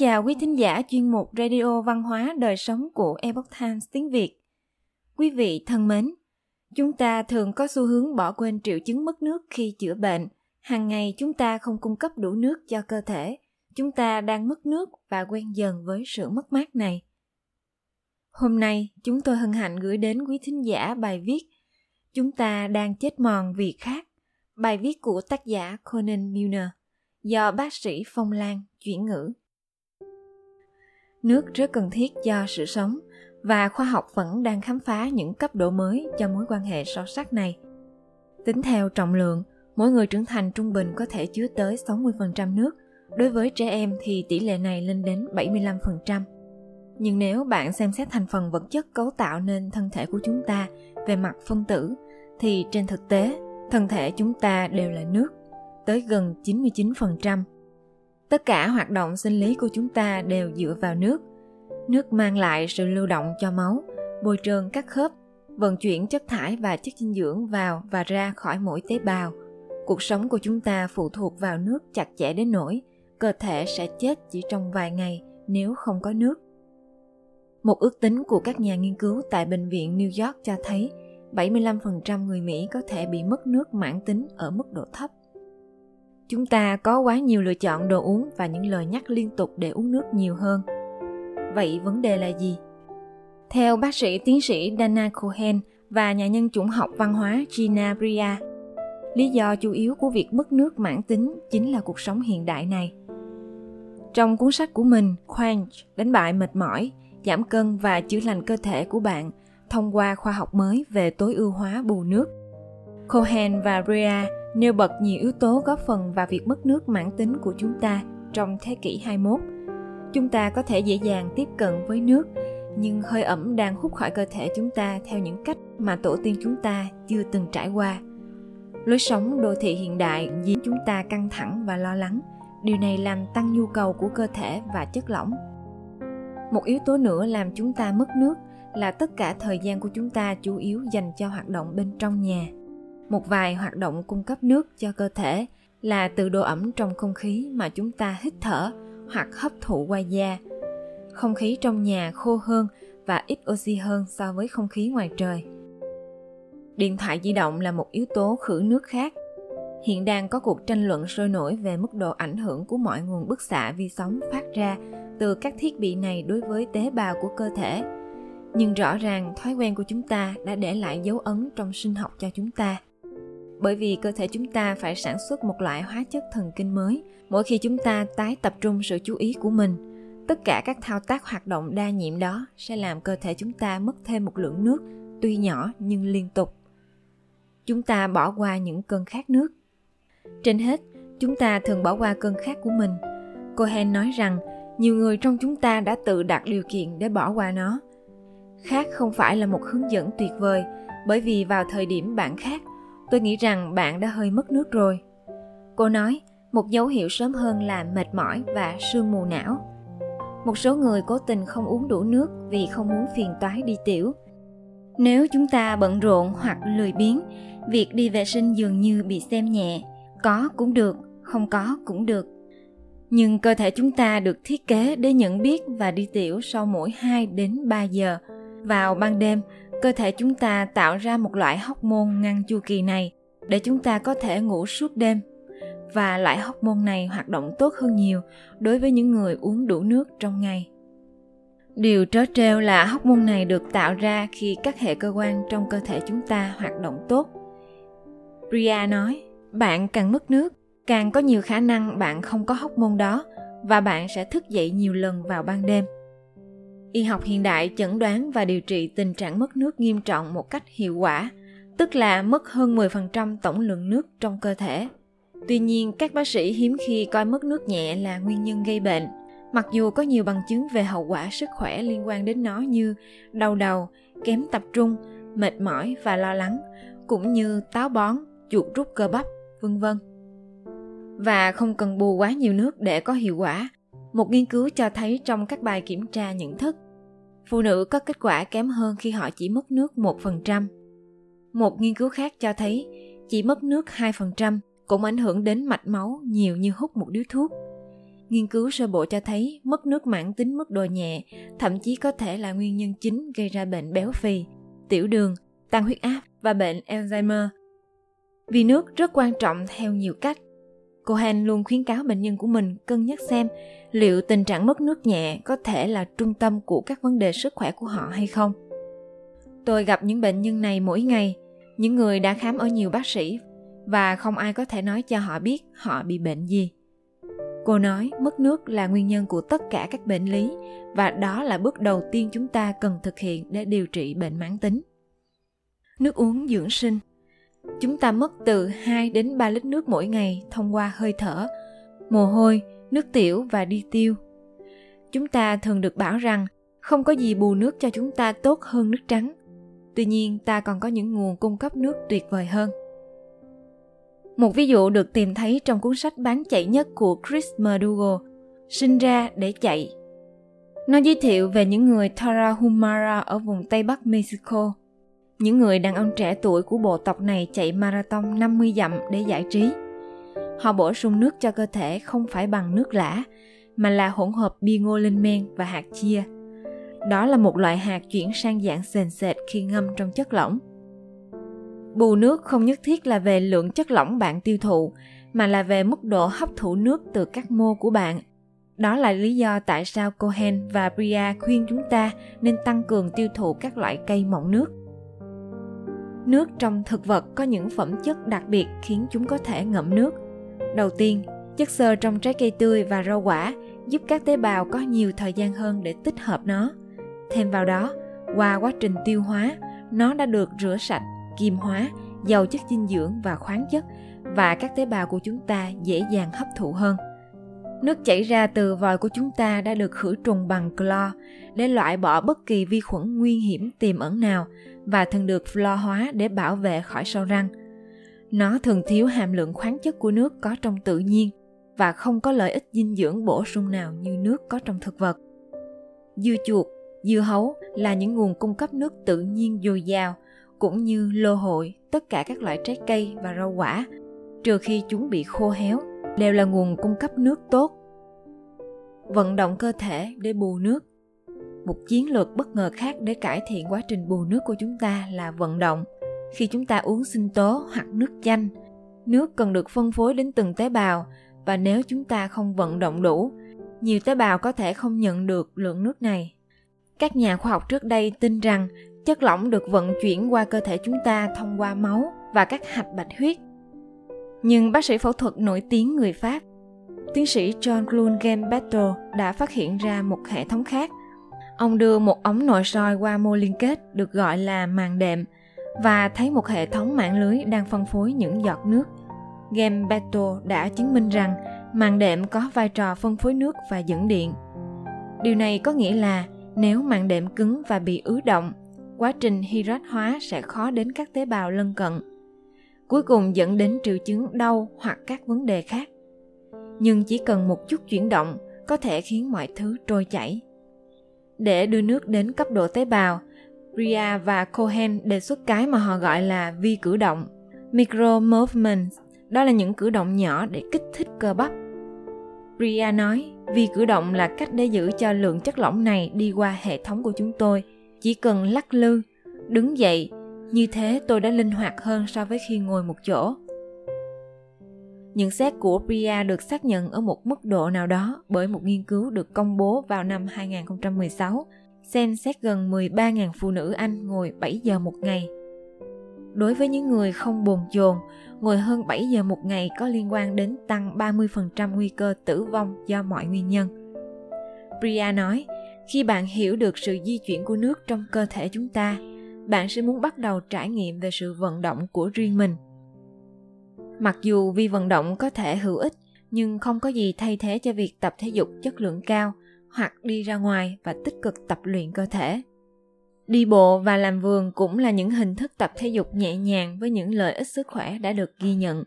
chào quý thính giả chuyên mục Radio Văn hóa Đời Sống của Epoch Times tiếng Việt. Quý vị thân mến, chúng ta thường có xu hướng bỏ quên triệu chứng mất nước khi chữa bệnh. Hàng ngày chúng ta không cung cấp đủ nước cho cơ thể. Chúng ta đang mất nước và quen dần với sự mất mát này. Hôm nay, chúng tôi hân hạnh gửi đến quý thính giả bài viết Chúng ta đang chết mòn vì khác. Bài viết của tác giả Conan Milner do bác sĩ Phong Lan chuyển ngữ. Nước rất cần thiết cho sự sống và khoa học vẫn đang khám phá những cấp độ mới cho mối quan hệ sâu sắc này. Tính theo trọng lượng, mỗi người trưởng thành trung bình có thể chứa tới 60% nước, đối với trẻ em thì tỷ lệ này lên đến 75%. Nhưng nếu bạn xem xét thành phần vật chất cấu tạo nên thân thể của chúng ta về mặt phân tử, thì trên thực tế, thân thể chúng ta đều là nước, tới gần 99%. Tất cả hoạt động sinh lý của chúng ta đều dựa vào nước. Nước mang lại sự lưu động cho máu, bôi trơn các khớp, vận chuyển chất thải và chất dinh dưỡng vào và ra khỏi mỗi tế bào. Cuộc sống của chúng ta phụ thuộc vào nước chặt chẽ đến nỗi cơ thể sẽ chết chỉ trong vài ngày nếu không có nước. Một ước tính của các nhà nghiên cứu tại bệnh viện New York cho thấy 75% người Mỹ có thể bị mất nước mãn tính ở mức độ thấp. Chúng ta có quá nhiều lựa chọn đồ uống và những lời nhắc liên tục để uống nước nhiều hơn. Vậy vấn đề là gì? Theo bác sĩ tiến sĩ Dana Cohen và nhà nhân chủng học văn hóa Gina Bria, lý do chủ yếu của việc mất nước mãn tính chính là cuộc sống hiện đại này. Trong cuốn sách của mình, Quench, đánh bại mệt mỏi, giảm cân và chữa lành cơ thể của bạn thông qua khoa học mới về tối ưu hóa bù nước. Cohen và Rea nêu bật nhiều yếu tố góp phần vào việc mất nước mãn tính của chúng ta trong thế kỷ 21. Chúng ta có thể dễ dàng tiếp cận với nước, nhưng hơi ẩm đang hút khỏi cơ thể chúng ta theo những cách mà tổ tiên chúng ta chưa từng trải qua. Lối sống đô thị hiện đại khiến chúng ta căng thẳng và lo lắng. Điều này làm tăng nhu cầu của cơ thể và chất lỏng. Một yếu tố nữa làm chúng ta mất nước là tất cả thời gian của chúng ta chủ yếu dành cho hoạt động bên trong nhà một vài hoạt động cung cấp nước cho cơ thể là từ độ ẩm trong không khí mà chúng ta hít thở hoặc hấp thụ qua da. Không khí trong nhà khô hơn và ít oxy hơn so với không khí ngoài trời. Điện thoại di động là một yếu tố khử nước khác. Hiện đang có cuộc tranh luận sôi nổi về mức độ ảnh hưởng của mọi nguồn bức xạ vi sóng phát ra từ các thiết bị này đối với tế bào của cơ thể. Nhưng rõ ràng thói quen của chúng ta đã để lại dấu ấn trong sinh học cho chúng ta bởi vì cơ thể chúng ta phải sản xuất một loại hóa chất thần kinh mới. Mỗi khi chúng ta tái tập trung sự chú ý của mình, tất cả các thao tác hoạt động đa nhiệm đó sẽ làm cơ thể chúng ta mất thêm một lượng nước, tuy nhỏ nhưng liên tục. Chúng ta bỏ qua những cơn khát nước. Trên hết, chúng ta thường bỏ qua cơn khát của mình. Cohen nói rằng, nhiều người trong chúng ta đã tự đặt điều kiện để bỏ qua nó. Khát không phải là một hướng dẫn tuyệt vời, bởi vì vào thời điểm bạn khát tôi nghĩ rằng bạn đã hơi mất nước rồi. Cô nói một dấu hiệu sớm hơn là mệt mỏi và sương mù não. Một số người cố tình không uống đủ nước vì không muốn phiền toái đi tiểu. Nếu chúng ta bận rộn hoặc lười biếng việc đi vệ sinh dường như bị xem nhẹ. Có cũng được không có cũng được. Nhưng cơ thể chúng ta được thiết kế để nhận biết và đi tiểu sau mỗi 2 đến 3 giờ. Vào ban đêm, cơ thể chúng ta tạo ra một loại hóc môn ngăn chu kỳ này để chúng ta có thể ngủ suốt đêm. Và loại hóc môn này hoạt động tốt hơn nhiều đối với những người uống đủ nước trong ngày. Điều trớ trêu là hóc môn này được tạo ra khi các hệ cơ quan trong cơ thể chúng ta hoạt động tốt. Bria nói, bạn càng mất nước, càng có nhiều khả năng bạn không có hóc môn đó và bạn sẽ thức dậy nhiều lần vào ban đêm y học hiện đại chẩn đoán và điều trị tình trạng mất nước nghiêm trọng một cách hiệu quả, tức là mất hơn 10% tổng lượng nước trong cơ thể. Tuy nhiên, các bác sĩ hiếm khi coi mất nước nhẹ là nguyên nhân gây bệnh, mặc dù có nhiều bằng chứng về hậu quả sức khỏe liên quan đến nó như đau đầu, kém tập trung, mệt mỏi và lo lắng, cũng như táo bón, chuột rút cơ bắp, vân vân. Và không cần bù quá nhiều nước để có hiệu quả, một nghiên cứu cho thấy trong các bài kiểm tra nhận thức, phụ nữ có kết quả kém hơn khi họ chỉ mất nước 1%. Một nghiên cứu khác cho thấy chỉ mất nước 2% cũng ảnh hưởng đến mạch máu nhiều như hút một điếu thuốc. Nghiên cứu sơ bộ cho thấy mất nước mãn tính mức độ nhẹ, thậm chí có thể là nguyên nhân chính gây ra bệnh béo phì, tiểu đường, tăng huyết áp và bệnh Alzheimer. Vì nước rất quan trọng theo nhiều cách. Cohen luôn khuyến cáo bệnh nhân của mình cân nhắc xem liệu tình trạng mất nước nhẹ có thể là trung tâm của các vấn đề sức khỏe của họ hay không. Tôi gặp những bệnh nhân này mỗi ngày, những người đã khám ở nhiều bác sĩ và không ai có thể nói cho họ biết họ bị bệnh gì. Cô nói mất nước là nguyên nhân của tất cả các bệnh lý và đó là bước đầu tiên chúng ta cần thực hiện để điều trị bệnh mãn tính. Nước uống dưỡng sinh Chúng ta mất từ 2 đến 3 lít nước mỗi ngày thông qua hơi thở, mồ hôi, nước tiểu và đi tiêu. Chúng ta thường được bảo rằng không có gì bù nước cho chúng ta tốt hơn nước trắng. Tuy nhiên, ta còn có những nguồn cung cấp nước tuyệt vời hơn. Một ví dụ được tìm thấy trong cuốn sách bán chạy nhất của Chris McDougall, Sinh ra để chạy. Nó giới thiệu về những người Tarahumara ở vùng Tây Bắc Mexico. Những người đàn ông trẻ tuổi của bộ tộc này chạy marathon 50 dặm để giải trí. Họ bổ sung nước cho cơ thể không phải bằng nước lã, mà là hỗn hợp bia ngô lên men và hạt chia. Đó là một loại hạt chuyển sang dạng sền sệt khi ngâm trong chất lỏng. Bù nước không nhất thiết là về lượng chất lỏng bạn tiêu thụ, mà là về mức độ hấp thụ nước từ các mô của bạn. Đó là lý do tại sao Cohen và Bria khuyên chúng ta nên tăng cường tiêu thụ các loại cây mọng nước. Nước trong thực vật có những phẩm chất đặc biệt khiến chúng có thể ngậm nước. Đầu tiên, chất xơ trong trái cây tươi và rau quả giúp các tế bào có nhiều thời gian hơn để tích hợp nó. Thêm vào đó, qua quá trình tiêu hóa, nó đã được rửa sạch kiềm hóa, giàu chất dinh dưỡng và khoáng chất và các tế bào của chúng ta dễ dàng hấp thụ hơn. Nước chảy ra từ vòi của chúng ta đã được khử trùng bằng clo để loại bỏ bất kỳ vi khuẩn nguy hiểm tiềm ẩn nào và thường được flo hóa để bảo vệ khỏi sâu răng. Nó thường thiếu hàm lượng khoáng chất của nước có trong tự nhiên và không có lợi ích dinh dưỡng bổ sung nào như nước có trong thực vật. Dưa chuột, dưa hấu là những nguồn cung cấp nước tự nhiên dồi dào cũng như lô hội, tất cả các loại trái cây và rau quả, trừ khi chúng bị khô héo, đều là nguồn cung cấp nước tốt. Vận động cơ thể để bù nước một chiến lược bất ngờ khác để cải thiện quá trình bù nước của chúng ta là vận động khi chúng ta uống sinh tố hoặc nước chanh, nước cần được phân phối đến từng tế bào và nếu chúng ta không vận động đủ, nhiều tế bào có thể không nhận được lượng nước này các nhà khoa học trước đây tin rằng chất lỏng được vận chuyển qua cơ thể chúng ta thông qua máu và các hạch bạch huyết. Nhưng bác sĩ phẫu thuật nổi tiếng người Pháp, tiến sĩ John Claude Gambetto đã phát hiện ra một hệ thống khác. Ông đưa một ống nội soi qua mô liên kết được gọi là màng đệm và thấy một hệ thống mạng lưới đang phân phối những giọt nước. Gambetto đã chứng minh rằng màng đệm có vai trò phân phối nước và dẫn điện. Điều này có nghĩa là nếu màng đệm cứng và bị ứ động quá trình hydrat hóa sẽ khó đến các tế bào lân cận cuối cùng dẫn đến triệu chứng đau hoặc các vấn đề khác. Nhưng chỉ cần một chút chuyển động có thể khiến mọi thứ trôi chảy. Để đưa nước đến cấp độ tế bào Bria và Cohen đề xuất cái mà họ gọi là vi cử động micro movements đó là những cử động nhỏ để kích thích cơ bắp. Bria nói, vi cử động là cách để giữ cho lượng chất lỏng này đi qua hệ thống của chúng tôi. Chỉ cần lắc lư, đứng dậy như thế tôi đã linh hoạt hơn so với khi ngồi một chỗ nhận xét của Priya được xác nhận ở một mức độ nào đó bởi một nghiên cứu được công bố vào năm 2016, xem xét gần 13.000 phụ nữ Anh ngồi 7 giờ một ngày. Đối với những người không bồn chồn, ngồi hơn 7 giờ một ngày có liên quan đến tăng 30% nguy cơ tử vong do mọi nguyên nhân. Priya nói, khi bạn hiểu được sự di chuyển của nước trong cơ thể chúng ta bạn sẽ muốn bắt đầu trải nghiệm về sự vận động của riêng mình. Mặc dù vi vận động có thể hữu ích, nhưng không có gì thay thế cho việc tập thể dục chất lượng cao hoặc đi ra ngoài và tích cực tập luyện cơ thể. Đi bộ và làm vườn cũng là những hình thức tập thể dục nhẹ nhàng với những lợi ích sức khỏe đã được ghi nhận.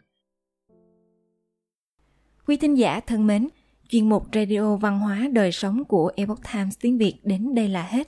Quý thính giả thân mến, chuyên mục Radio Văn hóa Đời Sống của Epoch Times tiếng Việt đến đây là hết.